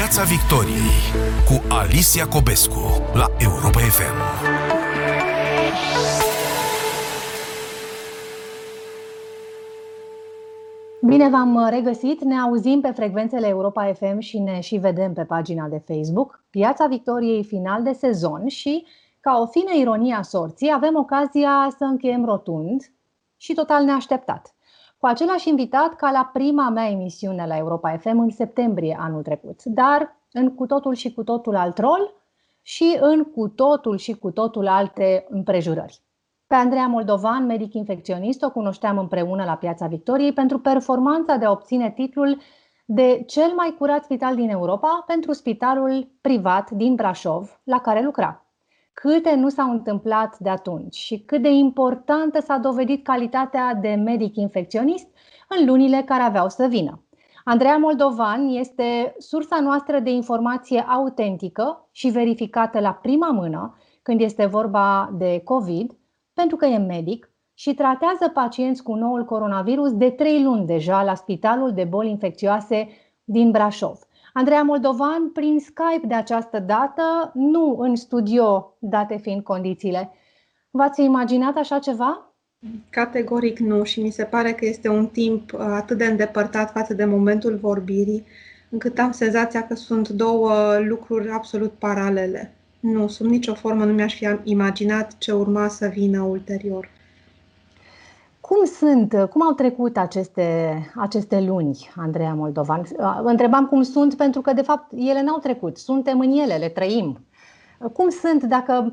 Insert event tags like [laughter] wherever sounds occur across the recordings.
Piața Victoriei cu Alicia Cobescu la Europa FM. Bine v-am regăsit, ne auzim pe frecvențele Europa FM și ne și vedem pe pagina de Facebook. Piața Victoriei final de sezon și, ca o fină ironie a sorții, avem ocazia să încheiem rotund și total neașteptat cu același invitat ca la prima mea emisiune la Europa FM în septembrie anul trecut, dar în cu totul și cu totul alt rol și în cu totul și cu totul alte împrejurări. Pe Andreea Moldovan, medic infecționist, o cunoșteam împreună la Piața Victoriei pentru performanța de a obține titlul de cel mai curat spital din Europa pentru spitalul privat din Brașov, la care lucra câte nu s-au întâmplat de atunci și cât de importantă s-a dovedit calitatea de medic infecționist în lunile care aveau să vină. Andreea Moldovan este sursa noastră de informație autentică și verificată la prima mână când este vorba de COVID, pentru că e medic și tratează pacienți cu noul coronavirus de trei luni deja la Spitalul de Boli Infecțioase din Brașov. Andreea Moldovan prin Skype de această dată, nu în studio, date fiind condițiile. V-ați imaginat așa ceva? Categoric nu și mi se pare că este un timp uh, atât de îndepărtat față de momentul vorbirii, încât am senzația că sunt două lucruri absolut paralele. Nu, sub nicio formă nu mi-aș fi imaginat ce urma să vină ulterior. Cum sunt, cum au trecut aceste, aceste luni, Andreea Moldovan? Vă întrebam cum sunt pentru că, de fapt, ele n-au trecut. Suntem în ele, le trăim. Cum sunt, dacă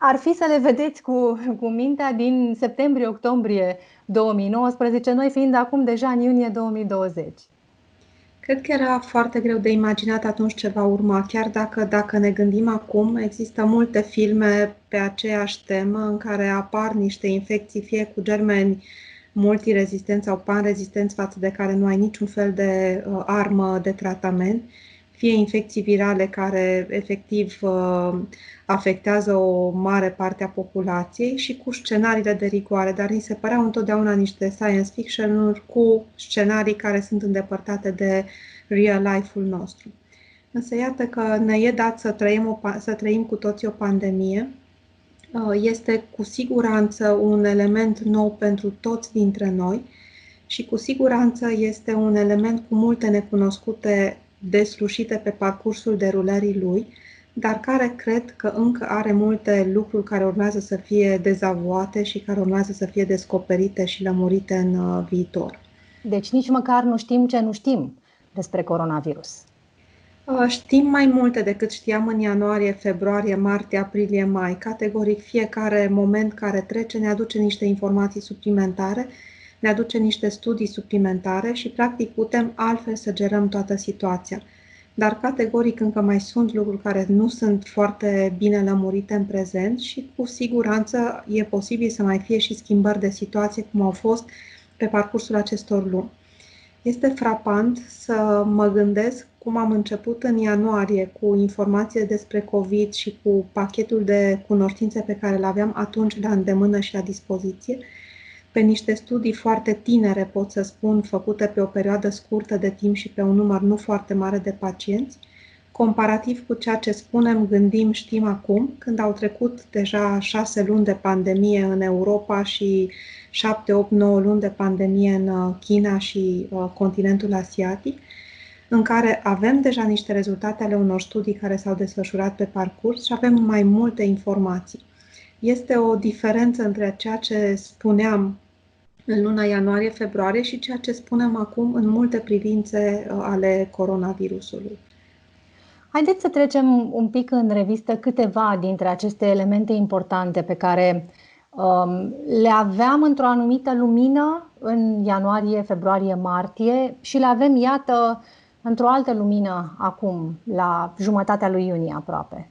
ar fi să le vedeți cu, cu mintea din septembrie-octombrie 2019, noi fiind acum deja în iunie 2020? Cred că era foarte greu de imaginat atunci ce va urma, chiar dacă, dacă ne gândim acum, există multe filme pe aceeași temă în care apar niște infecții, fie cu germeni multirezistenți sau panrezistenți față de care nu ai niciun fel de uh, armă de tratament, fie infecții virale care efectiv uh, afectează o mare parte a populației și cu scenariile de rigoare, dar ni se păreau întotdeauna niște science fiction cu scenarii care sunt îndepărtate de real life-ul nostru. Însă iată că ne e dat să trăim, o, să trăim cu toții o pandemie. Uh, este cu siguranță un element nou pentru toți dintre noi și cu siguranță este un element cu multe necunoscute deslușite pe parcursul derulării lui, dar care cred că încă are multe lucruri care urmează să fie dezavoate și care urmează să fie descoperite și lămurite în uh, viitor. Deci nici măcar nu știm ce nu știm despre coronavirus. Uh, știm mai multe decât știam în ianuarie, februarie, martie, aprilie, mai. Categoric, fiecare moment care trece ne aduce niște informații suplimentare, ne aduce niște studii suplimentare și, practic, putem altfel să gerăm toată situația dar categoric încă mai sunt lucruri care nu sunt foarte bine lămurite în prezent și cu siguranță e posibil să mai fie și schimbări de situație cum au fost pe parcursul acestor luni. Este frapant să mă gândesc cum am început în ianuarie cu informații despre COVID și cu pachetul de cunoștințe pe care le aveam atunci la îndemână și la dispoziție pe niște studii foarte tinere, pot să spun, făcute pe o perioadă scurtă de timp și pe un număr nu foarte mare de pacienți, comparativ cu ceea ce spunem, gândim, știm acum, când au trecut deja șase luni de pandemie în Europa și șapte, opt, nouă luni de pandemie în uh, China și uh, continentul asiatic, în care avem deja niște rezultate ale unor studii care s-au desfășurat pe parcurs și avem mai multe informații. Este o diferență între ceea ce spuneam în luna ianuarie-februarie și ceea ce spunem acum în multe privințe uh, ale coronavirusului. Haideți să trecem un pic în revistă câteva dintre aceste elemente importante pe care um, le aveam într-o anumită lumină în ianuarie, februarie, martie și le avem, iată, într-o altă lumină acum, la jumătatea lui iunie aproape.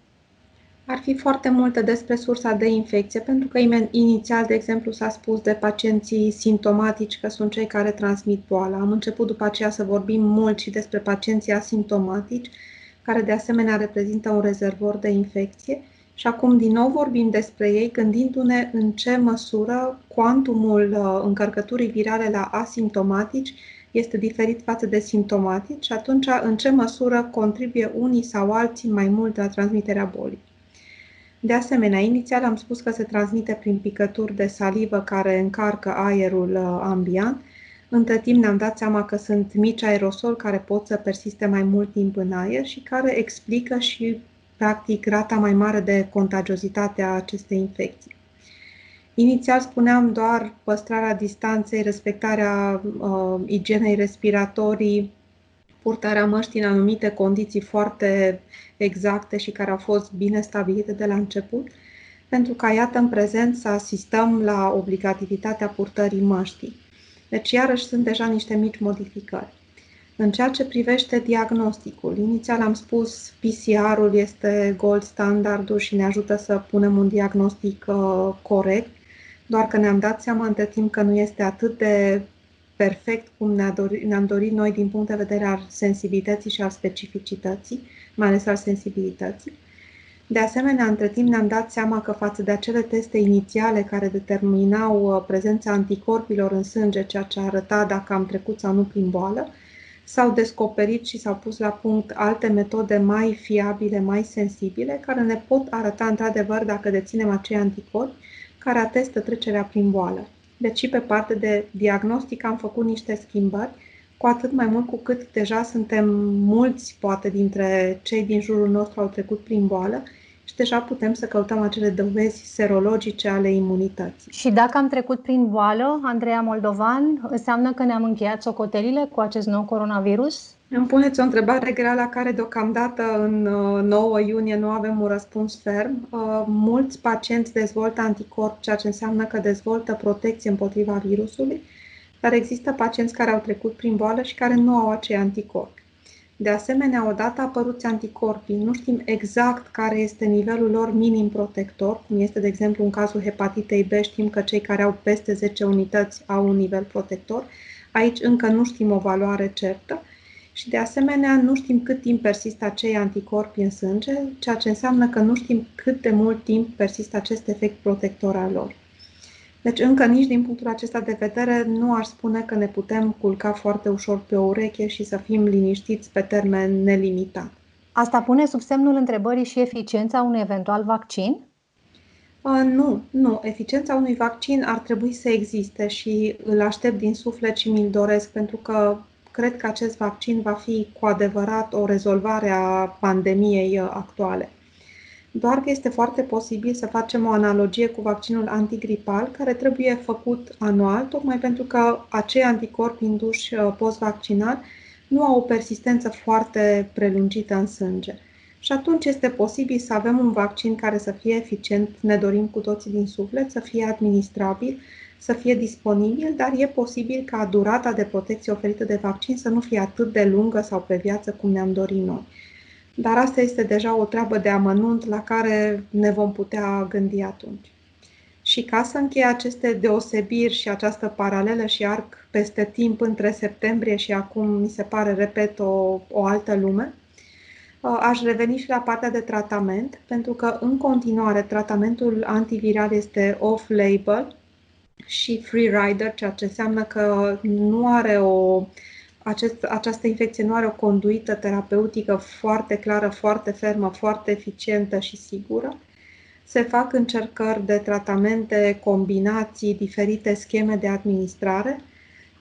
Ar fi foarte multe despre sursa de infecție, pentru că inițial, de exemplu, s-a spus de pacienții simptomatici că sunt cei care transmit boala. Am început după aceea să vorbim mult și despre pacienții asimptomatici, care de asemenea reprezintă un rezervor de infecție. Și acum din nou vorbim despre ei, gândindu-ne în ce măsură cuantumul uh, încărcăturii virale la asimptomatici este diferit față de simptomatic și atunci în ce măsură contribuie unii sau alții mai mult la transmiterea bolii. De asemenea, inițial am spus că se transmite prin picături de salivă care încarcă aerul uh, ambiant. Între timp ne-am dat seama că sunt mici aerosol care pot să persiste mai mult timp în aer și care explică și, practic, rata mai mare de contagiozitate a acestei infecții. Inițial spuneam doar păstrarea distanței, respectarea uh, igienei respiratorii, purtarea măștii în anumite condiții foarte exacte și care au fost bine stabilite de la început, pentru ca, iată, în prezent să asistăm la obligativitatea purtării măștii. Deci, iarăși, sunt deja niște mici modificări. În ceea ce privește diagnosticul, inițial am spus PCR-ul este gold standardul și ne ajută să punem un diagnostic uh, corect, doar că ne-am dat seama între timp că nu este atât de perfect cum ne-am dorit, ne dorit noi din punct de vedere al sensibilității și al specificității, mai ales al sensibilității. De asemenea, între timp ne-am dat seama că față de acele teste inițiale care determinau uh, prezența anticorpilor în sânge, ceea ce arăta dacă am trecut sau nu prin boală, s-au descoperit și s-au pus la punct alte metode mai fiabile, mai sensibile, care ne pot arăta într-adevăr dacă deținem acei anticorpi care atestă trecerea prin boală. Deci și pe parte de diagnostic am făcut niște schimbări, cu atât mai mult cu cât deja suntem mulți, poate, dintre cei din jurul nostru au trecut prin boală și deja putem să căutăm acele dovezi serologice ale imunității. Și dacă am trecut prin boală, Andreea Moldovan, înseamnă că ne-am încheiat socotelile cu acest nou coronavirus? Îmi puneți o întrebare grea la care deocamdată în 9 uh, iunie nu avem un răspuns ferm. Uh, mulți pacienți dezvoltă anticorp, ceea ce înseamnă că dezvoltă protecție împotriva virusului, dar există pacienți care au trecut prin boală și care nu au acei anticorpi. De asemenea, odată apăruți anticorpii, nu știm exact care este nivelul lor minim protector, cum este, de exemplu, în cazul hepatitei B, știm că cei care au peste 10 unități au un nivel protector. Aici încă nu știm o valoare certă și, de asemenea, nu știm cât timp persistă acei anticorpi în sânge, ceea ce înseamnă că nu știm cât de mult timp persistă acest efect protector al lor. Deci încă nici din punctul acesta de vedere nu aș spune că ne putem culca foarte ușor pe o ureche și să fim liniștiți pe termen nelimitat. Asta pune sub semnul întrebării și eficiența unui eventual vaccin? Uh, nu, nu. Eficiența unui vaccin ar trebui să existe și îl aștept din suflet și mi-l doresc pentru că cred că acest vaccin va fi cu adevărat o rezolvare a pandemiei uh, actuale. Doar că este foarte posibil să facem o analogie cu vaccinul antigripal, care trebuie făcut anual, tocmai pentru că acei anticorpi induși uh, post-vaccinal nu au o persistență foarte prelungită în sânge. Și atunci este posibil să avem un vaccin care să fie eficient, ne dorim cu toții din suflet, să fie administrabil, să fie disponibil, dar e posibil ca durata de protecție oferită de vaccin să nu fie atât de lungă sau pe viață cum ne-am dorit noi. Dar asta este deja o treabă de amănunt la care ne vom putea gândi atunci. Și ca să încheie aceste deosebiri și această paralelă și arc peste timp între septembrie și acum, mi se pare, repet, o, o altă lume, aș reveni și la partea de tratament, pentru că în continuare tratamentul antiviral este off-label și free rider, ceea ce înseamnă că nu are o acest, această infecție nu are o conduită terapeutică foarte clară, foarte fermă, foarte eficientă și sigură. Se fac încercări de tratamente, combinații, diferite scheme de administrare.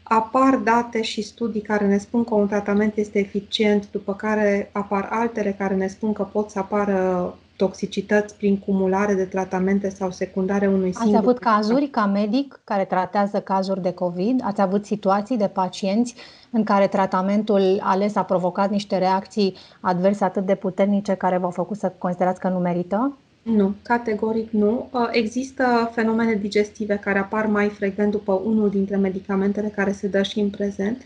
Apar date și studii care ne spun că un tratament este eficient, după care apar altele care ne spun că pot să apară toxicități prin cumulare de tratamente sau secundare unui singur. Ați avut cazuri ca medic care tratează cazuri de COVID? Ați avut situații de pacienți în care tratamentul ales a provocat niște reacții adverse atât de puternice care v-au făcut să considerați că nu merită? Nu, categoric nu. Uh, există fenomene digestive care apar mai frecvent după unul dintre medicamentele care se dă și în prezent,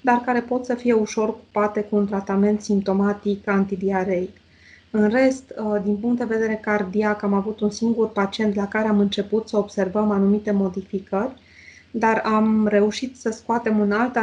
dar care pot să fie ușor ocupate cu un tratament simptomatic antidiareic. În rest, uh, din punct de vedere cardiac, am avut un singur pacient la care am început să observăm anumite modificări, dar am reușit să scoatem un alt,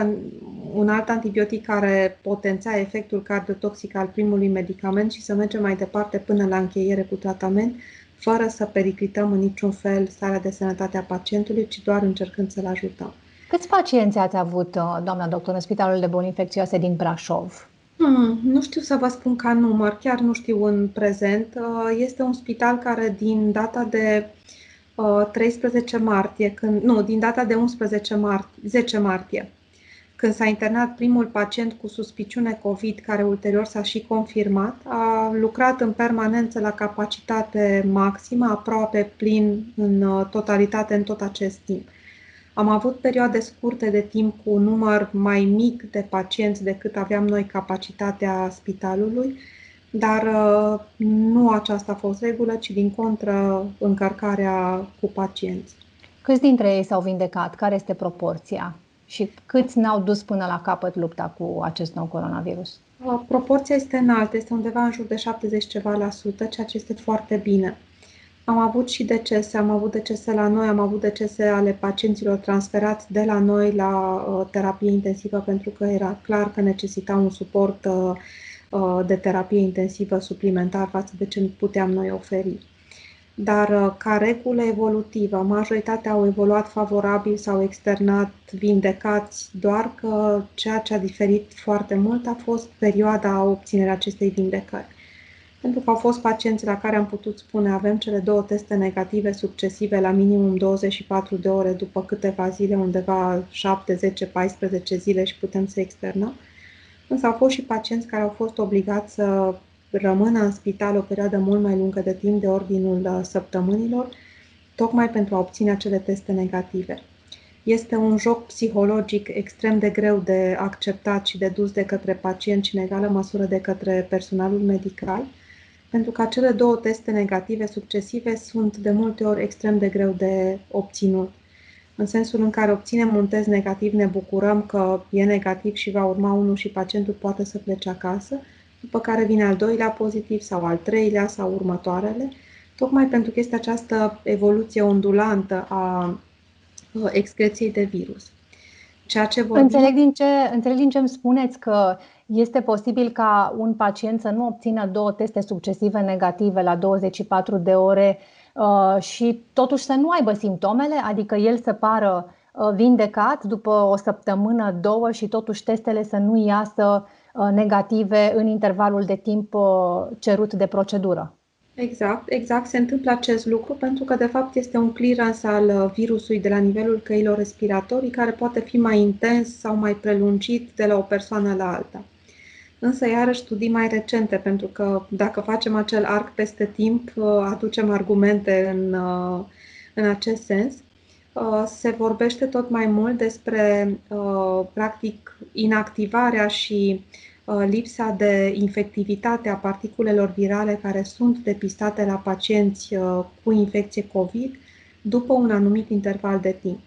un alt antibiotic care potența efectul cardiotoxic al primului medicament și să mergem mai departe până la încheiere cu tratament, fără să periclităm în niciun fel starea de sănătate a pacientului, ci doar încercând să-l ajutăm. Câți pacienți ați avut, uh, doamna doctor, în Spitalul de Boli Infecțioase din Brașov? Hmm, nu știu să vă spun ca număr, chiar nu știu în prezent. Uh, este un spital care din data de 13 martie, când, nu, din data de 11 martie, 10 martie, când s-a internat primul pacient cu suspiciune COVID, care ulterior s-a și confirmat, a lucrat în permanență la capacitate maximă, aproape plin în uh, totalitate în tot acest timp. Am avut perioade scurte de timp cu un număr mai mic de pacienți decât aveam noi capacitatea spitalului, dar uh, nu aceasta a fost regulă, ci din contră încărcarea cu pacienți. Câți dintre ei s-au vindecat? Care este proporția? Și câți n-au dus până la capăt lupta cu acest nou coronavirus? Uh, proporția este înaltă, este undeva în jur de 70 ceva la sută, ceea ce este foarte bine. Am avut și decese, am avut decese la noi, am avut decese ale pacienților transferați de la noi la uh, terapie intensivă pentru că era clar că necesita un suport uh, uh, de terapie intensivă suplimentar față de ce puteam noi oferi. Dar uh, ca regulă evolutivă, majoritatea au evoluat favorabil sau externat vindecați, doar că ceea ce a diferit foarte mult a fost perioada obținerea acestei vindecări. Pentru că au fost pacienți la care am putut spune avem cele două teste negative succesive la minimum 24 de ore după câteva zile, undeva 7, 10, 14 zile și putem să externăm. Însă au fost și pacienți care au fost obligați să rămână în spital o perioadă mult mai lungă de timp, de ordinul uh, săptămânilor, tocmai pentru a obține acele teste negative. Este un joc psihologic extrem de greu de acceptat și de dus de către pacient și în egală măsură de către personalul medical, pentru că acele două teste negative succesive sunt de multe ori extrem de greu de obținut. În sensul în care obținem un test negativ, ne bucurăm că e negativ și va urma unul și pacientul poate să plece acasă, după care vine al doilea pozitiv sau al treilea sau următoarele, tocmai pentru că este această evoluție ondulantă a excreției de virus. Ceea ce vorbim... înțeleg, din ce, înțeleg din ce îmi spuneți că este posibil ca un pacient să nu obțină două teste succesive negative la 24 de ore uh, și totuși să nu aibă simptomele, adică el să pară uh, vindecat după o săptămână, două și totuși testele să nu iasă Uh, negative în intervalul de timp uh, cerut de procedură. Exact, exact. Se întâmplă acest lucru pentru că, de fapt, este un clearance al uh, virusului de la nivelul căilor respiratorii care poate fi mai intens sau mai prelungit de la o persoană la alta. Însă, iarăși, studii mai recente, pentru că dacă facem acel arc peste timp, aducem argumente în, în acest sens. Se vorbește tot mai mult despre, practic, inactivarea și Uh, lipsa de infectivitate a particulelor virale care sunt depistate la pacienți uh, cu infecție COVID după un anumit interval de timp.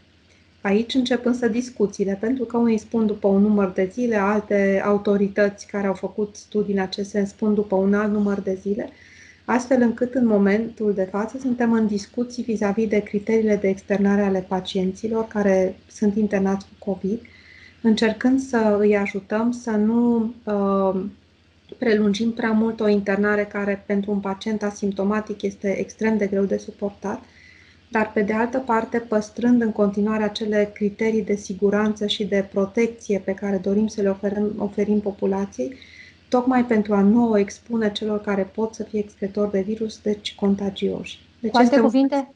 Aici încep însă discuțiile, pentru că unii spun după un număr de zile, alte autorități care au făcut studii în acest sens spun după un alt număr de zile, astfel încât în momentul de față suntem în discuții vis-a-vis de criteriile de externare ale pacienților care sunt internați cu COVID, încercând să îi ajutăm să nu uh, prelungim prea mult o internare care pentru un pacient asimptomatic este extrem de greu de suportat, dar pe de altă parte păstrând în continuare acele criterii de siguranță și de protecție pe care dorim să le oferim, oferim populației, tocmai pentru a nu o expune celor care pot să fie excretori de virus, deci contagioși. Deci Cu alte cuvinte,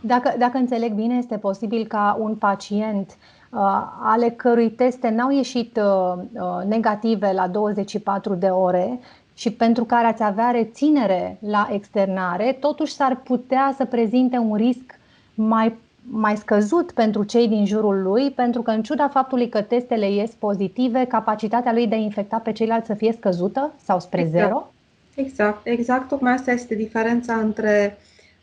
dacă, dacă înțeleg bine, este posibil ca un pacient uh, Uh, ale cărui teste n-au ieșit uh, uh, negative la 24 de ore și pentru care ați avea reținere la externare, totuși s-ar putea să prezinte un risc mai, mai scăzut pentru cei din jurul lui, pentru că în ciuda faptului că testele ies pozitive, capacitatea lui de a infecta pe ceilalți să fie scăzută sau spre exact. zero? Exact, exact. Tocmai asta este diferența între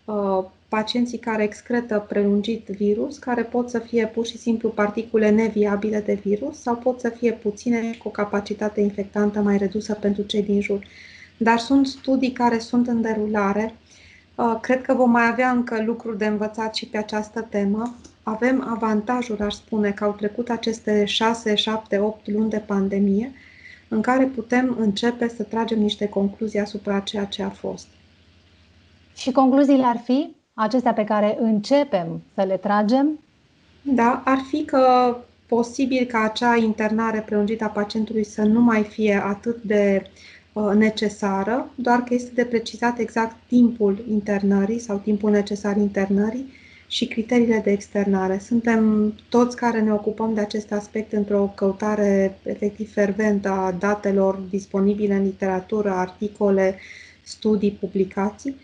uh, pacienții care excretă prelungit virus, care pot să fie pur și simplu particule neviabile de virus sau pot să fie puține cu o capacitate infectantă mai redusă pentru cei din jur. Dar sunt studii care sunt în derulare. Uh, cred că vom mai avea încă lucruri de învățat și pe această temă. Avem avantajul, aș spune, că au trecut aceste 6, 7, 8 luni de pandemie, în care putem începe să tragem niște concluzii asupra ceea ce a fost. Și concluziile ar fi? Acestea pe care începem să le tragem? Da, ar fi că posibil ca acea internare prelungită a pacientului să nu mai fie atât de uh, necesară, doar că este de precizat exact timpul internării sau timpul necesar internării și criteriile de externare. Suntem toți care ne ocupăm de acest aspect într-o căutare efectiv ferventă a datelor disponibile în literatură, articole, studii, publicații,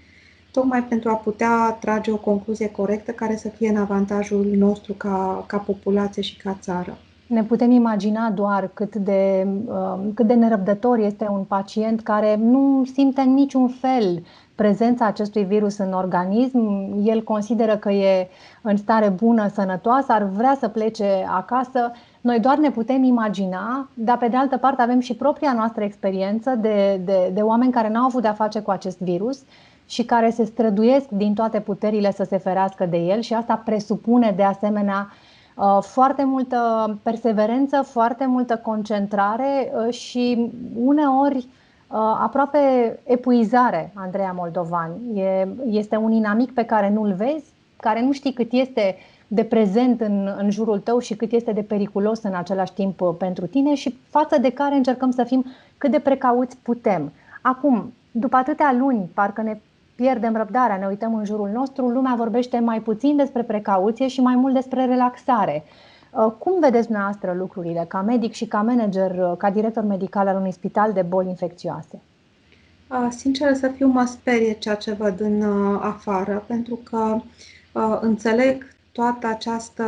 tocmai pentru a putea trage o concluzie corectă care să fie în avantajul nostru ca, ca populație și ca țară. Ne putem imagina doar cât de, um, cât de nerăbdător este un pacient care nu simte în niciun fel prezența acestui virus în organism, el consideră că e în stare bună, sănătoasă, ar vrea să plece acasă. Noi doar ne putem imagina, dar pe de altă parte avem și propria noastră experiență de, de, de oameni care n-au avut de-a face cu acest virus și care se străduiesc din toate puterile să se ferească de el și asta presupune de asemenea uh, foarte multă perseverență, foarte multă concentrare uh, și uneori uh, aproape epuizare, Andreea Moldovan. Este un inamic pe care nu-l vezi, care nu știi cât este de prezent în, în jurul tău și cât este de periculos în același timp pentru tine și față de care încercăm să fim cât de precauți putem. Acum, după atâtea luni, parcă ne pierdem răbdarea, ne uităm în jurul nostru, lumea vorbește mai puțin despre precauție și mai mult despre relaxare. Uh, cum vedeți dumneavoastră lucrurile ca medic și ca manager, uh, ca director medical al unui spital de boli infecțioase? Sincer să fiu, mă sperie ceea ce văd în uh, afară, pentru că înțeleg toată această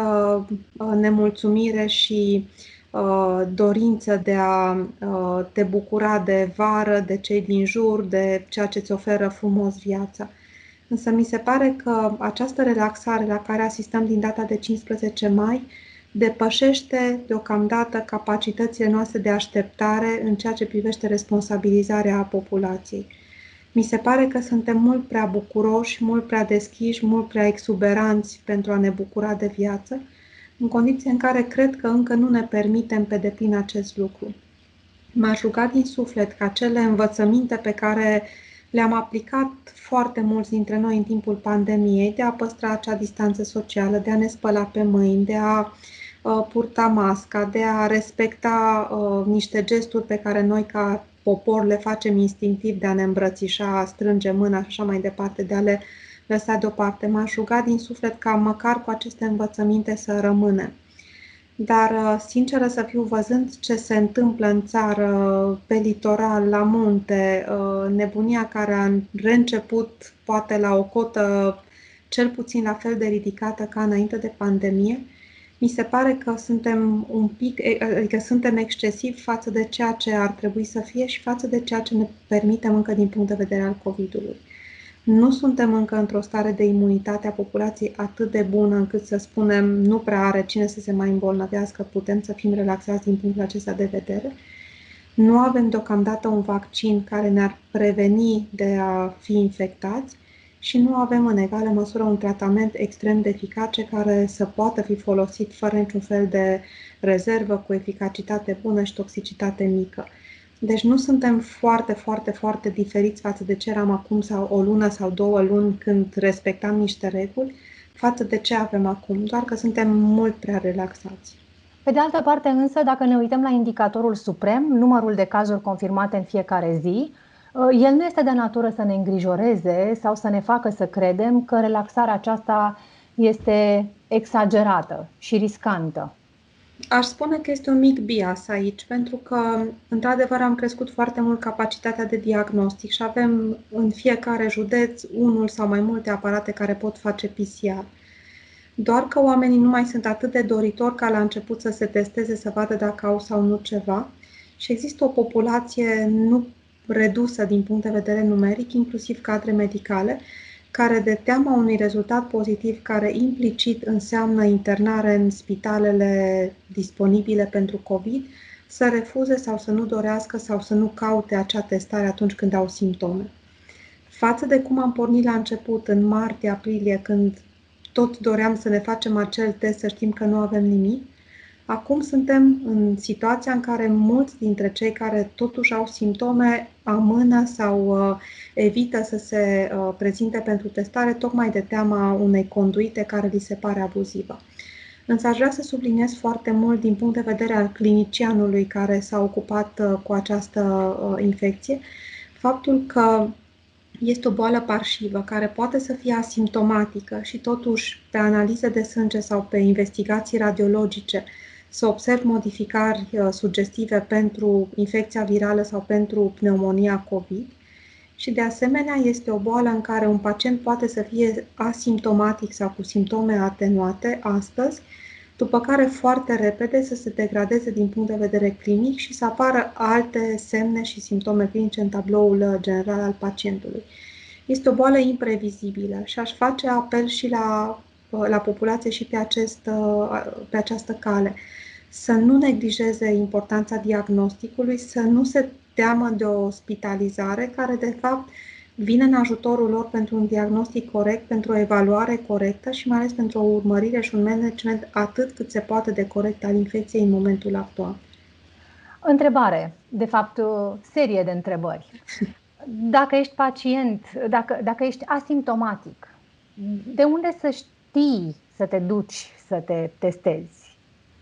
nemulțumire și uh, Uh, dorință de a uh, te bucura de vară, de cei din jur, de ceea ce îți oferă frumos viața. Însă mi se pare că această relaxare la care asistăm din data de 15 mai depășește deocamdată capacitățile noastre de așteptare în ceea ce privește responsabilizarea populației. Mi se pare că suntem mult prea bucuroși, mult prea deschiși, mult prea exuberanți pentru a ne bucura de viață în condiții în care cred că încă nu ne permitem pe deplin acest lucru. M-aș ruga din suflet ca cele învățăminte pe care le-am aplicat foarte mulți dintre noi în timpul pandemiei, de a păstra acea distanță socială, de a ne spăla pe mâini, de a uh, purta masca, de a respecta uh, niște gesturi pe care noi ca popor le facem instinctiv, de a ne îmbrățișa, a strânge mâna și așa mai departe, de a le lăsat deoparte. M-aș ruga din suflet ca măcar cu aceste învățăminte să rămânem. Dar, uh, sinceră să fiu, văzând ce se întâmplă în țară, pe litoral, la munte, uh, nebunia care a reînceput poate la o cotă cel puțin la fel de ridicată ca înainte de pandemie, mi se pare că suntem un pic, adică suntem excesiv față de ceea ce ar trebui să fie și față de ceea ce ne permitem încă din punct de vedere al COVID-ului. Nu suntem încă într-o stare de imunitate a populației atât de bună încât să spunem nu prea are cine să se mai îmbolnăvească, putem să fim relaxați din punctul acesta de vedere. Nu avem deocamdată un vaccin care ne-ar preveni de a fi infectați și nu avem în egală măsură un tratament extrem de eficace care să poată fi folosit fără niciun fel de rezervă, cu eficacitate bună și toxicitate mică. Deci nu suntem foarte, foarte, foarte diferiți față de ce eram acum sau o lună sau două luni când respectam niște reguli, față de ce avem acum, doar că suntem mult prea relaxați. Pe de altă parte însă, dacă ne uităm la indicatorul suprem, numărul de cazuri confirmate în fiecare zi, el nu este de natură să ne îngrijoreze sau să ne facă să credem că relaxarea aceasta este exagerată și riscantă. Aș spune că este un mic bias aici, pentru că, într-adevăr, am crescut foarte mult capacitatea de diagnostic și avem în fiecare județ unul sau mai multe aparate care pot face PCR. Doar că oamenii nu mai sunt atât de doritori ca la început să se testeze, să vadă dacă au sau nu ceva și există o populație nu redusă din punct de vedere numeric, inclusiv cadre medicale, care de teama unui rezultat pozitiv care implicit înseamnă internare în spitalele disponibile pentru COVID, să refuze sau să nu dorească sau să nu caute acea testare atunci când au simptome. Față de cum am pornit la început, în martie-aprilie, când tot doream să ne facem acel test, să știm că nu avem nimic, Acum suntem în situația în care mulți dintre cei care totuși au simptome amână sau uh, evită să se uh, prezinte pentru testare tocmai de teama unei conduite care li se pare abuzivă. Însă aș vrea să subliniez foarte mult din punct de vedere al clinicianului care s-a ocupat uh, cu această uh, infecție, faptul că este o boală parșivă care poate să fie asimptomatică și totuși pe analize de sânge sau pe investigații radiologice să observ modificări uh, sugestive pentru infecția virală sau pentru pneumonia COVID. Și de asemenea este o boală în care un pacient poate să fie asimptomatic sau cu simptome atenuate astăzi, după care foarte repede să se degradeze din punct de vedere clinic și să apară alte semne și simptome clinice în tabloul general al pacientului. Este o boală imprevizibilă și aș face apel și la, la populație și pe, acest, pe această cale. Să nu neglijeze importanța diagnosticului, să nu se teamă de o spitalizare care, de fapt, vine în ajutorul lor pentru un diagnostic corect, pentru o evaluare corectă și mai ales pentru o urmărire și un management atât cât se poate de corect al infecției în momentul actual. Întrebare, de fapt, o serie de întrebări. Dacă ești pacient, dacă, dacă ești asimptomatic, de unde să știi să te duci să te testezi?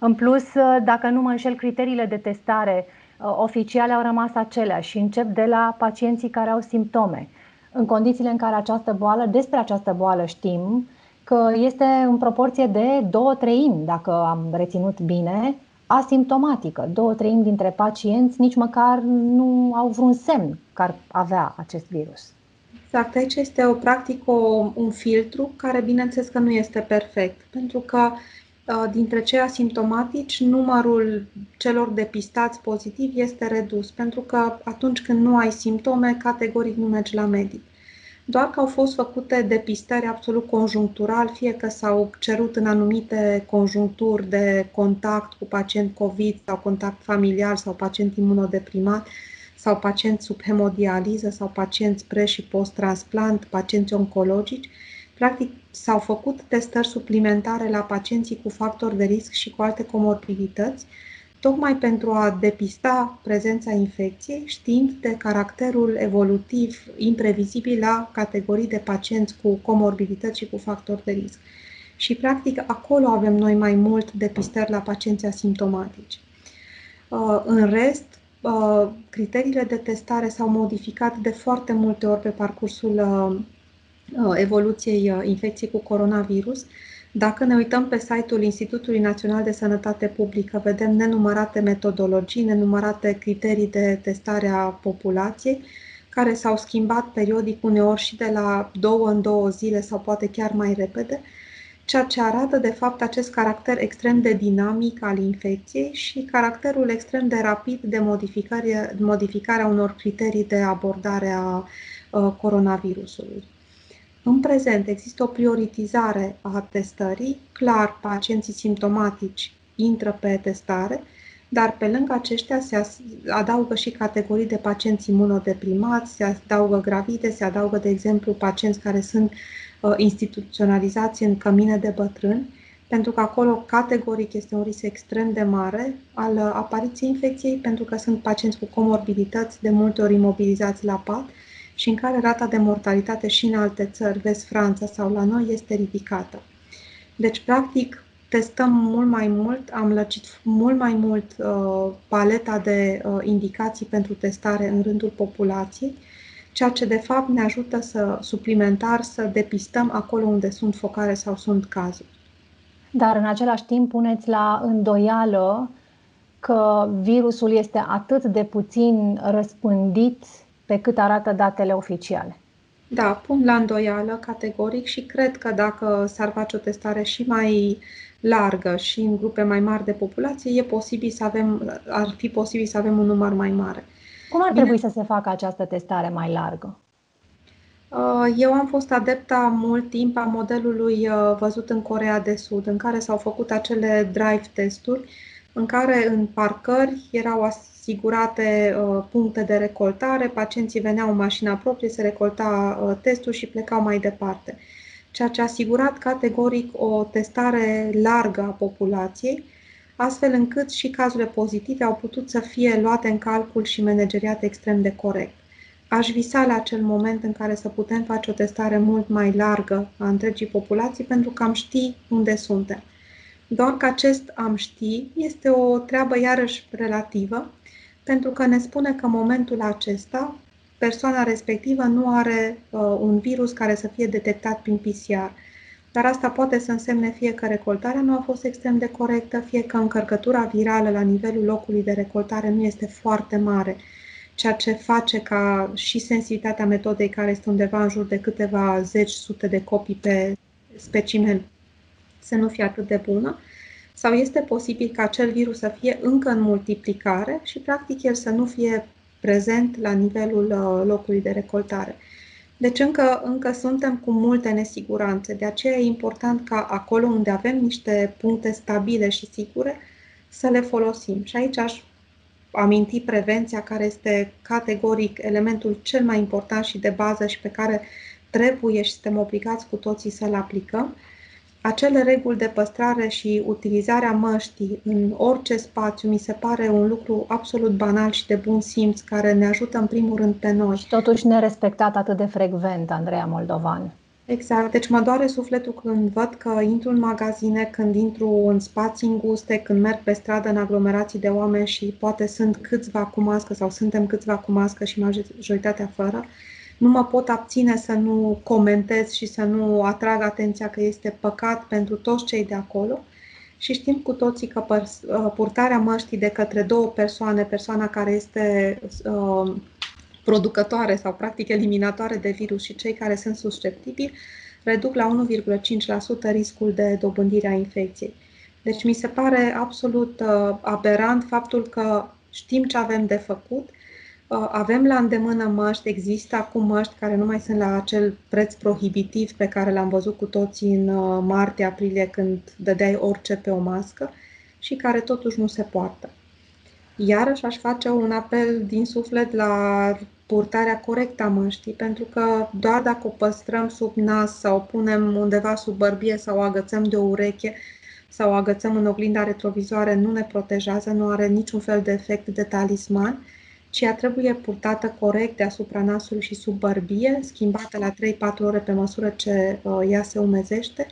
În plus, dacă nu mă înșel, criteriile de testare uh, oficiale au rămas aceleași și încep de la pacienții care au simptome în condițiile în care această boală, despre această boală știm că este în proporție de două treimi, dacă am reținut bine, asimptomatică. Două treimi dintre pacienți nici măcar nu au vreun semn că ar avea acest virus. Exact, aici este o practic o, un filtru care bineînțeles că nu este perfect, pentru că Uh, dintre cei asimptomatici, numărul celor depistați pozitiv este redus, pentru că atunci când nu ai simptome, categoric nu mergi la medic. Doar că au fost făcute depistări absolut conjunctural, fie că s-au cerut în anumite conjuncturi de contact cu pacient COVID sau contact familial sau pacient imunodeprimat sau pacienți sub hemodializă sau pacienți pre- și post-transplant, pacienți oncologici, Practic, s-au făcut testări suplimentare la pacienții cu factori de risc și cu alte comorbidități, tocmai pentru a depista prezența infecției, știind de caracterul evolutiv imprevizibil la categorii de pacienți cu comorbidități și cu factori de risc. Și, practic, acolo avem noi mai mult depistări la pacienții asimptomatici. Uh, în rest, uh, criteriile de testare s-au modificat de foarte multe ori pe parcursul uh, Uh, evoluției uh, infecției cu coronavirus. Dacă ne uităm pe site-ul Institutului Național de Sănătate Publică, vedem nenumărate metodologii, nenumărate criterii de testare a populației, care s-au schimbat periodic uneori și de la două în două zile sau poate chiar mai repede, ceea ce arată de fapt acest caracter extrem de dinamic al infecției și caracterul extrem de rapid de modificare, modificarea unor criterii de abordare a uh, coronavirusului. În prezent există o prioritizare a testării, clar pacienții simptomatici intră pe testare, dar pe lângă aceștia se adaugă și categorii de pacienți imunodeprimați, se adaugă gravide, se adaugă, de exemplu, pacienți care sunt uh, instituționalizați în cămine de bătrâni, pentru că acolo categoric este un risc extrem de mare al uh, apariției infecției, pentru că sunt pacienți cu comorbidități, de multe ori imobilizați la pat, și în care rata de mortalitate și în alte țări, vezi Franța sau la noi, este ridicată. Deci, practic, testăm mult mai mult, am lăcit mult mai mult uh, paleta de uh, indicații pentru testare în rândul populației, ceea ce de fapt ne ajută să suplimentar să depistăm acolo unde sunt focare sau sunt cazuri. Dar în același timp puneți la îndoială că virusul este atât de puțin răspândit pe cât arată datele oficiale. Da, pun la îndoială categoric și cred că dacă s-ar face o testare și mai largă și în grupe mai mari de populație, e posibil să avem, ar fi posibil să avem un număr mai mare. Cum ar Bine, trebui să se facă această testare mai largă? Uh, eu am fost adepta mult timp a modelului uh, văzut în Corea de Sud, în care s-au făcut acele drive testuri, în care în parcări erau asigurate uh, puncte de recoltare, pacienții veneau în mașina proprie, se recolta uh, testul și plecau mai departe. Ceea ce a asigurat categoric o testare largă a populației, astfel încât și cazurile pozitive au putut să fie luate în calcul și manageriate extrem de corect. Aș visa la acel moment în care să putem face o testare mult mai largă a întregii populații pentru că am ști unde suntem. Doar că acest am ști este o treabă iarăși relativă, pentru că ne spune că în momentul acesta persoana respectivă nu are uh, un virus care să fie detectat prin PCR. Dar asta poate să însemne fie că recoltarea nu a fost extrem de corectă, fie că încărcătura virală la nivelul locului de recoltare nu este foarte mare, ceea ce face ca și sensibilitatea metodei, care este undeva în jur de câteva zeci, sute de copii pe specimen, să nu fie atât de bună, sau este posibil ca acel virus să fie încă în multiplicare și, practic, el să nu fie prezent la nivelul uh, locului de recoltare. Deci încă, încă suntem cu multe nesiguranțe. De aceea e important ca acolo unde avem niște puncte stabile și sigure să le folosim. Și aici aș aminti prevenția, care este categoric elementul cel mai important și de bază și pe care trebuie și suntem obligați cu toții să-l aplicăm acele reguli de păstrare și utilizarea măștii în orice spațiu mi se pare un lucru absolut banal și de bun simț care ne ajută în primul rând pe noi. Și totuși nerespectat atât de frecvent, Andreea Moldovan. Exact. Deci mă doare sufletul când văd că intru în magazine, când intru în spații înguste, când merg pe stradă în aglomerații de oameni și poate sunt câțiva cu mască sau suntem câțiva cu mască și majoritatea fără nu mă pot abține să nu comentez și să nu atrag atenția că este păcat pentru toți cei de acolo. Și știm cu toții că uh, purtarea măștii de către două persoane, persoana care este uh, producătoare sau practic eliminatoare de virus și cei care sunt susceptibili, reduc la 1,5% riscul de dobândire a infecției. Deci mi se pare absolut uh, aberant faptul că știm ce avem de făcut, Uh, avem la îndemână măști, există acum măști care nu mai sunt la acel preț prohibitiv pe care l-am văzut cu toții în uh, martie-aprilie când dădeai orice pe o mască și care totuși nu se poartă. Iarăși aș face un apel din suflet la purtarea corectă a măștii, pentru că doar dacă o păstrăm sub nas sau o punem undeva sub bărbie sau o agățăm de o ureche sau o agățăm în oglinda retrovizoare, nu ne protejează, nu are niciun fel de efect de talisman ci ea trebuie purtată corect deasupra nasului și sub bărbie, schimbată la 3-4 ore pe măsură ce uh, ea se umezește,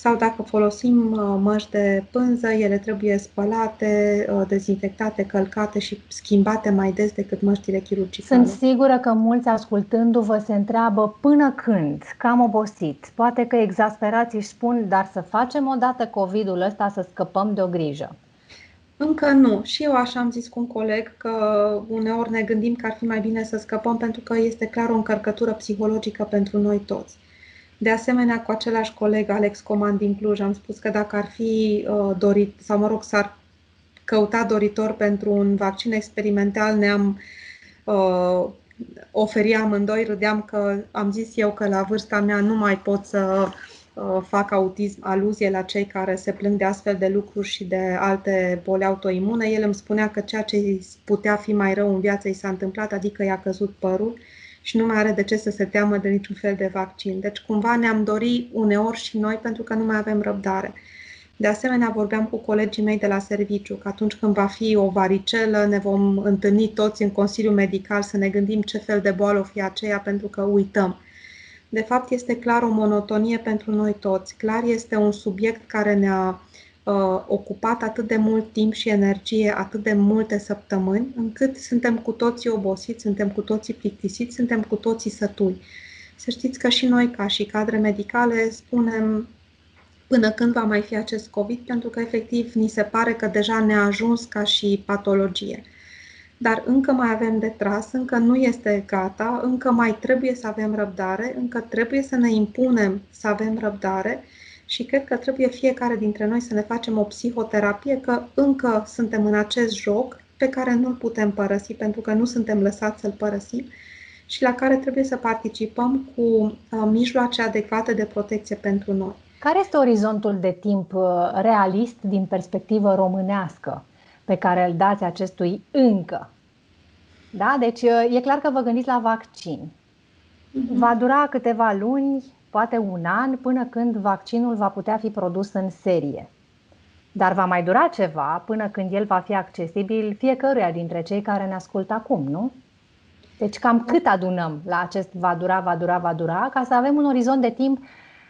sau dacă folosim uh, măști de pânză, ele trebuie spălate, uh, dezinfectate, călcate și schimbate mai des decât măștile chirurgicale. Sunt sigură că mulți ascultându-vă se întreabă până când, cam obosit. Poate că exasperați își spun, dar să facem odată COVID-ul ăsta să scăpăm de o grijă. Încă nu. Și eu așa am zis cu un coleg că uneori ne gândim că ar fi mai bine să scăpăm pentru că este clar o încărcătură psihologică pentru noi toți. De asemenea, cu același coleg, Alex Comand din Cluj, am spus că dacă ar fi uh, dorit, sau mă rog, s-ar căuta doritor pentru un vaccin experimental, ne-am uh, oferi amândoi, râdeam că am zis eu că la vârsta mea nu mai pot să Uh, fac autism, aluzie la cei care se plâng de astfel de lucruri și de alte boli autoimune. El îmi spunea că ceea ce putea fi mai rău în viață i s-a întâmplat, adică i-a căzut părul și nu mai are de ce să se teamă de niciun fel de vaccin. Deci cumva ne-am dorit uneori și noi pentru că nu mai avem răbdare. De asemenea, vorbeam cu colegii mei de la serviciu că atunci când va fi o varicelă, ne vom întâlni toți în Consiliul Medical să ne gândim ce fel de boală o fi aceea pentru că uităm de fapt este clar o monotonie pentru noi toți. Clar este un subiect care ne-a uh, ocupat atât de mult timp și energie, atât de multe săptămâni, încât suntem cu toții obosiți, suntem cu toții plictisiți, suntem cu toții sătuli. Să știți că și noi, ca și cadre medicale, spunem până când va mai fi acest COVID, pentru că efectiv ni se pare că deja ne-a ajuns ca și patologie dar încă mai avem de tras, încă nu este gata, încă mai trebuie să avem răbdare, încă trebuie să ne impunem să avem răbdare și cred că trebuie fiecare dintre noi să ne facem o psihoterapie, că încă suntem în acest joc pe care nu-l putem părăsi pentru că nu suntem lăsați să-l părăsim și la care trebuie să participăm cu uh, mijloace adecvate de protecție pentru noi. Care este orizontul de timp uh, realist din perspectivă românească? Pe care îl dați acestui încă. Da? Deci e clar că vă gândiți la vaccin. Mhm. Va dura câteva luni, poate un an, până când vaccinul va putea fi produs în serie. Dar va mai dura ceva până când el va fi accesibil fiecăruia dintre cei care ne ascultă acum, nu? Deci cam cât adunăm la acest va dura, va dura, va dura, ca să avem un orizont de timp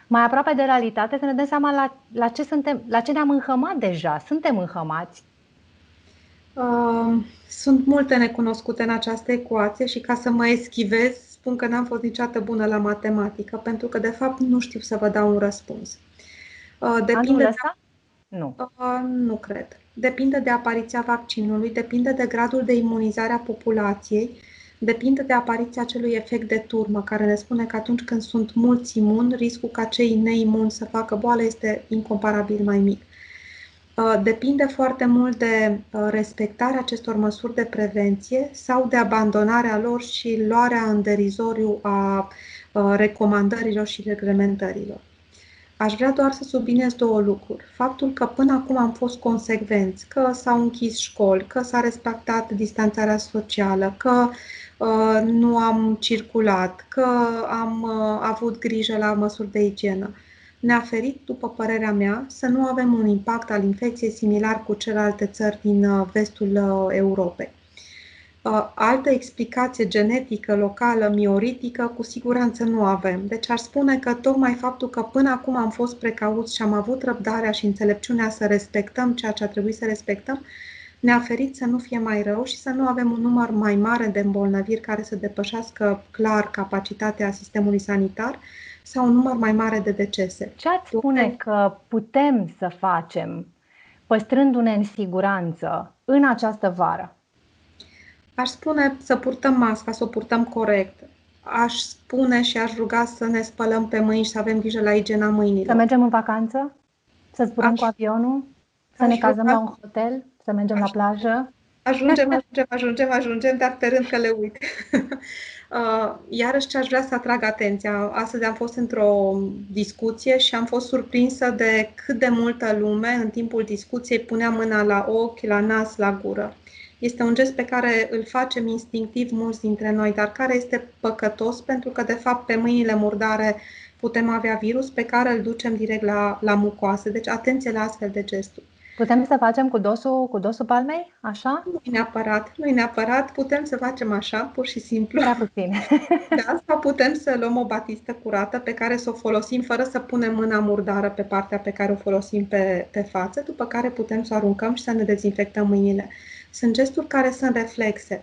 mai aproape de realitate, să ne dăm seama la, la, ce, suntem, la ce ne-am înhămat deja. Suntem înhămați. Uh, sunt multe necunoscute în această ecuație și ca să mă eschivez, spun că n-am fost niciodată bună la matematică, pentru că de fapt nu știu să vă dau un răspuns. Uh, depinde ăsta? De... Nu. Uh, nu cred. Depinde de apariția vaccinului, depinde de gradul de imunizare a populației, depinde de apariția acelui efect de turmă, care ne spune că atunci când sunt mulți imuni, riscul ca cei neimuni să facă boală este incomparabil mai mic. Uh, depinde foarte mult de uh, respectarea acestor măsuri de prevenție sau de abandonarea lor și luarea în derizoriu a uh, recomandărilor și reglementărilor. Aș vrea doar să subliniez două lucruri. Faptul că până acum am fost consecvenți, că s-au închis școli, că s-a respectat distanțarea socială, că uh, nu am circulat, că am uh, avut grijă la măsuri de igienă. Ne-a ferit, după părerea mea, să nu avem un impact al infecției similar cu celelalte țări din uh, vestul uh, Europei. Uh, altă explicație genetică, locală, mioritică, cu siguranță nu avem. Deci aș spune că tocmai faptul că până acum am fost precauți și am avut răbdarea și înțelepciunea să respectăm ceea ce a trebuit să respectăm, ne-a ferit să nu fie mai rău și să nu avem un număr mai mare de îmbolnăviri care să depășească clar capacitatea sistemului sanitar sau un număr mai mare de decese. Ce ați spune că putem să facem păstrându-ne în siguranță în această vară? Aș spune să purtăm masca, să o purtăm corect. Aș spune și aș ruga să ne spălăm pe mâini și să avem grijă la igiena mâinilor. Să mergem în vacanță? Să zburăm aș, cu avionul? Să ne cazăm ruga, la un hotel? Să mergem aș, la plajă? Ajungem, ajungem, ajungem, ajungem, dar pe rând că le uit. [laughs] Uh, iarăși ce aș vrea să atrag atenția. Astăzi am fost într-o discuție și am fost surprinsă de cât de multă lume în timpul discuției punea mâna la ochi, la nas, la gură. Este un gest pe care îl facem instinctiv mulți dintre noi, dar care este păcătos pentru că, de fapt, pe mâinile murdare putem avea virus pe care îl ducem direct la, la mucoase. Deci, atenție la astfel de gesturi. Putem să facem cu dosul, cu dosul palmei, așa? Nu neapărat, nu neapărat. Putem să facem așa, pur și simplu. Prea puțin. [laughs] Da, sau putem să luăm o batistă curată pe care să o folosim fără să punem mâna murdară pe partea pe care o folosim pe, pe față, după care putem să o aruncăm și să ne dezinfectăm mâinile. Sunt gesturi care sunt reflexe,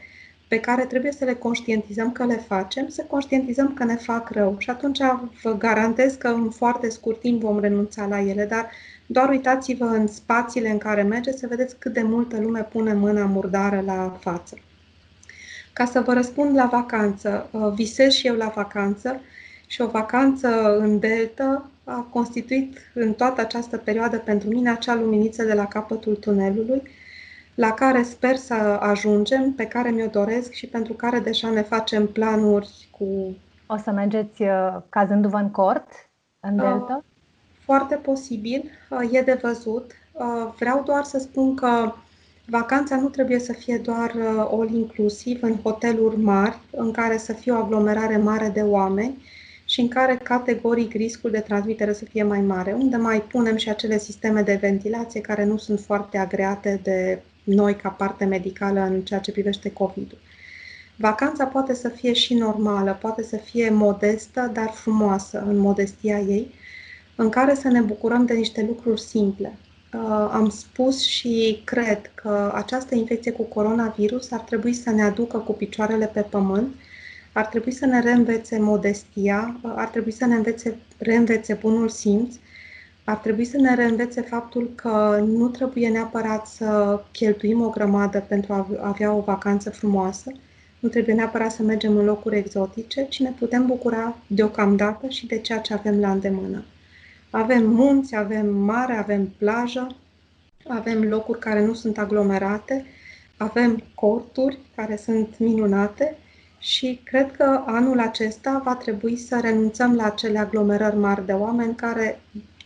pe care trebuie să le conștientizăm că le facem, să conștientizăm că ne fac rău. Și atunci vă garantez că în foarte scurt timp vom renunța la ele, dar doar uitați-vă în spațiile în care mergeți să vedeți cât de multă lume pune mâna murdară la față. Ca să vă răspund la vacanță, uh, visez și eu la vacanță și o vacanță în Delta a constituit în toată această perioadă pentru mine acea luminiță de la capătul tunelului, la care sper să ajungem, pe care mi-o doresc și pentru care deja ne facem planuri cu... O să mergeți uh, cazându-vă în cort, în uh, Delta? Foarte posibil, uh, e de văzut. Vreau doar să spun că vacanța nu trebuie să fie doar all inclusiv în hoteluri mari, în care să fie o aglomerare mare de oameni și în care categoric riscul de transmitere să fie mai mare, unde mai punem și acele sisteme de ventilație care nu sunt foarte agreate de noi ca parte medicală în ceea ce privește COVID-ul. Vacanța poate să fie și normală, poate să fie modestă, dar frumoasă în modestia ei, în care să ne bucurăm de niște lucruri simple. Uh, am spus și cred că această infecție cu coronavirus ar trebui să ne aducă cu picioarele pe pământ, ar trebui să ne reînvețe modestia, uh, ar trebui să ne învețe, reînvețe bunul simț ar trebui să ne reînvețe faptul că nu trebuie neapărat să cheltuim o grămadă pentru a avea o vacanță frumoasă, nu trebuie neapărat să mergem în locuri exotice, ci ne putem bucura deocamdată și de ceea ce avem la îndemână. Avem munți, avem mare, avem plajă, avem locuri care nu sunt aglomerate, avem corturi care sunt minunate și cred că anul acesta va trebui să renunțăm la acele aglomerări mari de oameni care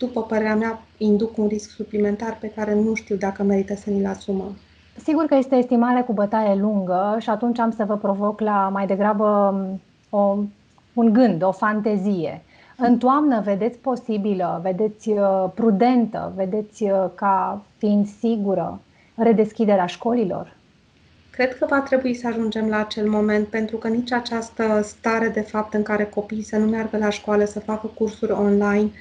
după părerea mea, induc un risc suplimentar pe care nu știu dacă merită să ni-l asumăm. Sigur că este estimare cu bătaie lungă și atunci am să vă provoc la mai degrabă o, un gând, o fantezie. În toamnă vedeți posibilă, vedeți uh, prudentă, vedeți uh, ca fiind sigură redeschiderea școlilor? Cred că va trebui să ajungem la acel moment, pentru că nici această stare de fapt în care copiii să nu meargă la școală, să facă cursuri online,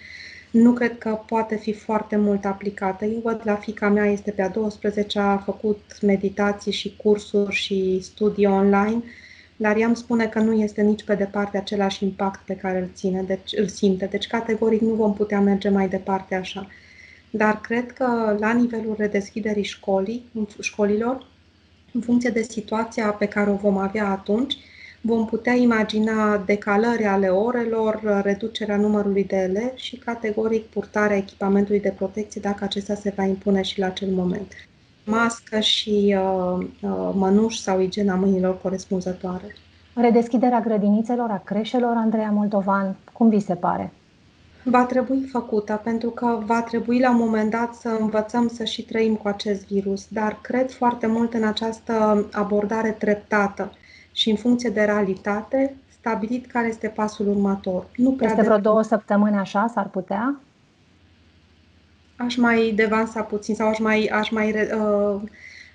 nu cred că poate fi foarte mult aplicată. Eu văd la fica mea, este pe a 12 a făcut meditații și cursuri și studii online, dar ea îmi spune că nu este nici pe departe același impact pe care îl, ține, deci, îl simte. Deci, categoric, nu vom putea merge mai departe așa. Dar cred că la nivelul redeschiderii școlii, școlilor, în funcție de situația pe care o vom avea atunci, vom putea imagina decalări ale orelor, reducerea numărului de elevi și, categoric, purtarea echipamentului de protecție dacă acesta se va impune și la acel moment. Mască și uh, uh, mănuși sau igiena mâinilor corespunzătoare. Redeschiderea grădinițelor, a creșelor, Andreea Moldovan, cum vi se pare? Va trebui făcută, pentru că va trebui la un moment dat să învățăm să și trăim cu acest virus, dar cred foarte mult în această abordare treptată și în funcție de realitate, stabilit care este pasul următor. Nu prea este vreo de... două săptămâni așa, s-ar putea? Aș mai devansa puțin sau aș mai, aș mai uh,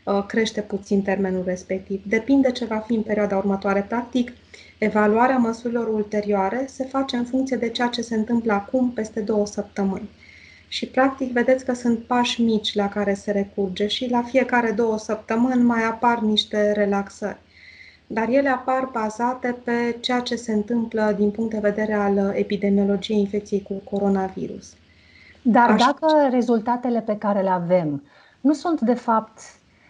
uh, crește puțin termenul respectiv. Depinde ce va fi în perioada următoare. Practic, evaluarea măsurilor ulterioare se face în funcție de ceea ce se întâmplă acum peste două săptămâni. Și, practic, vedeți că sunt pași mici la care se recurge și la fiecare două săptămâni mai apar niște relaxări dar ele apar bazate pe ceea ce se întâmplă din punct de vedere al epidemiologiei infecției cu coronavirus. Dar Aș... dacă rezultatele pe care le avem nu sunt de fapt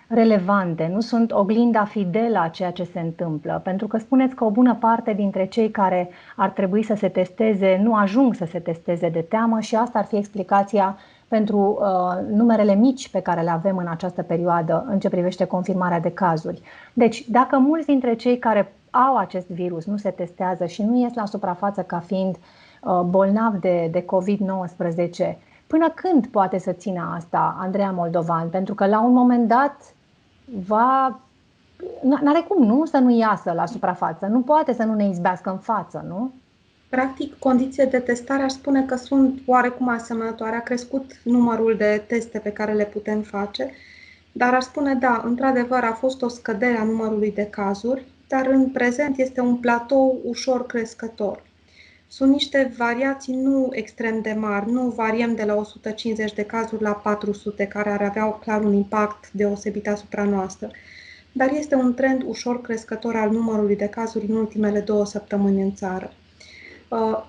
relevante, nu sunt oglinda fidelă a ceea ce se întâmplă, pentru că spuneți că o bună parte dintre cei care ar trebui să se testeze nu ajung să se testeze de teamă și asta ar fi explicația pentru uh, numerele mici pe care le avem în această perioadă în ce privește confirmarea de cazuri. Deci, dacă mulți dintre cei care au acest virus nu se testează și nu ies la suprafață ca fiind uh, bolnavi de, de COVID-19, până când poate să țină asta Andreea Moldovan? Pentru că la un moment dat va. N-are cum, nu? Să nu iasă la suprafață. Nu poate să nu ne izbească în față, nu? Practic, condiții de testare aș spune că sunt oarecum asemănătoare. A crescut numărul de teste pe care le putem face, dar aș spune da, într-adevăr a fost o scădere a numărului de cazuri, dar în prezent este un platou ușor crescător. Sunt niște variații nu extrem de mari, nu variem de la 150 de cazuri la 400, care ar avea clar un impact deosebit asupra noastră, dar este un trend ușor crescător al numărului de cazuri în ultimele două săptămâni în țară. Uh,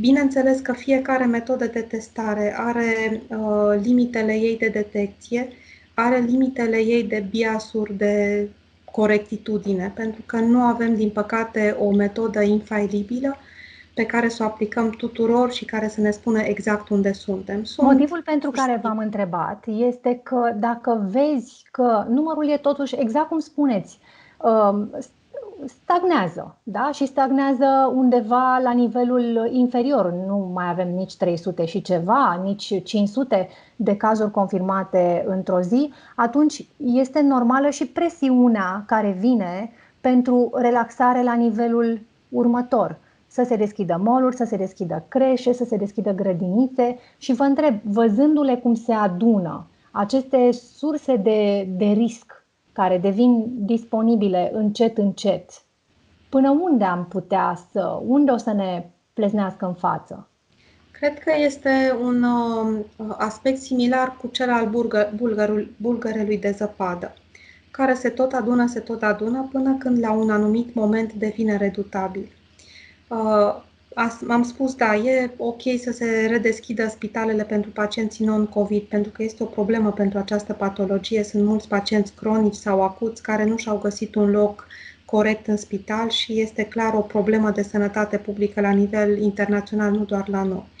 bineînțeles că fiecare metodă de testare are uh, limitele ei de detecție, are limitele ei de biasuri de corectitudine, pentru că nu avem, din păcate, o metodă infailibilă pe care să o aplicăm tuturor și care să ne spună exact unde suntem. Sunt Motivul pentru care v-am întrebat este că dacă vezi că numărul e totuși exact cum spuneți, um, stagnează, da? Și stagnează undeva la nivelul inferior. Nu mai avem nici 300 și ceva, nici 500 de cazuri confirmate într-o zi, atunci este normală și presiunea care vine pentru relaxare la nivelul următor. Să se deschidă moluri, să se deschidă creșe, să se deschidă grădinițe și vă întreb, văzându-le cum se adună aceste surse de, de risc care devin disponibile încet, încet, până unde am putea să, unde o să ne pleznească în față? Cred că este un uh, aspect similar cu cel al bulgă, bulgărul, bulgărelui de zăpadă, care se tot adună, se tot adună, până când la un anumit moment devine redutabil. Uh, am spus, da, e ok să se redeschidă spitalele pentru pacienții non-COVID, pentru că este o problemă pentru această patologie. Sunt mulți pacienți cronici sau acuți care nu și-au găsit un loc corect în spital și este clar o problemă de sănătate publică la nivel internațional, nu doar la noi.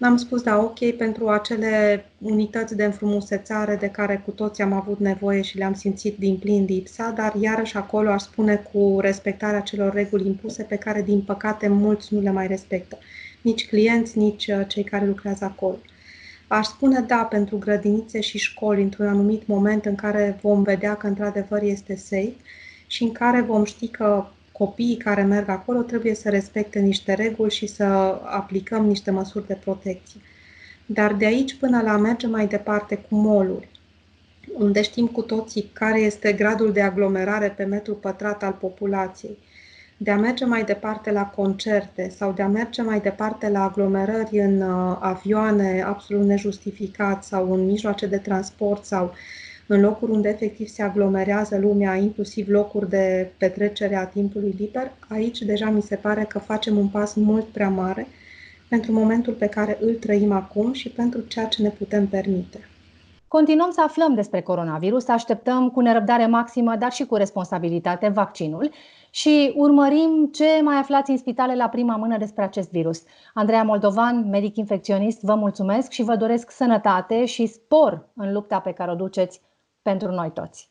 Am spus, da, ok, pentru acele unități de înfrumusețare de care cu toți am avut nevoie și le-am simțit din plin lipsa, dar iarăși acolo aș spune cu respectarea celor reguli impuse pe care, din păcate, mulți nu le mai respectă. Nici clienți, nici uh, cei care lucrează acolo. Aș spune da pentru grădinițe și școli într-un anumit moment în care vom vedea că într-adevăr este safe și în care vom ști că copiii care merg acolo trebuie să respecte niște reguli și să aplicăm niște măsuri de protecție. Dar de aici până la merge mai departe cu moluri, unde știm cu toții care este gradul de aglomerare pe metru pătrat al populației, de a merge mai departe la concerte sau de a merge mai departe la aglomerări în uh, avioane absolut nejustificat sau în mijloace de transport sau în locuri unde efectiv se aglomerează lumea, inclusiv locuri de petrecere a timpului liber, aici deja mi se pare că facem un pas mult prea mare pentru momentul pe care îl trăim acum și pentru ceea ce ne putem permite. Continuăm să aflăm despre coronavirus, așteptăm cu nerăbdare maximă, dar și cu responsabilitate vaccinul și urmărim ce mai aflați în spitale la prima mână despre acest virus. Andreea Moldovan, medic infecționist, vă mulțumesc și vă doresc sănătate și spor în lupta pe care o duceți pentru noi toți.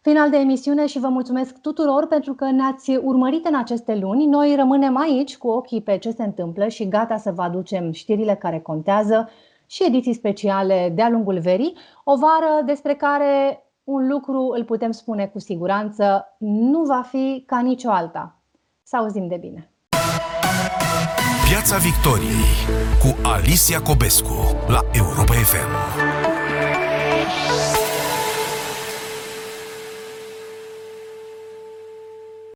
Final de emisiune și vă mulțumesc tuturor pentru că ne-ați urmărit în aceste luni. Noi rămânem aici cu ochii pe ce se întâmplă și gata să vă aducem știrile care contează și ediții speciale de-a lungul verii, o vară despre care un lucru îl putem spune cu siguranță, nu va fi ca nicio alta. Să auzim de bine! Piața Victoriei cu Alicia Cobescu la Europa FM.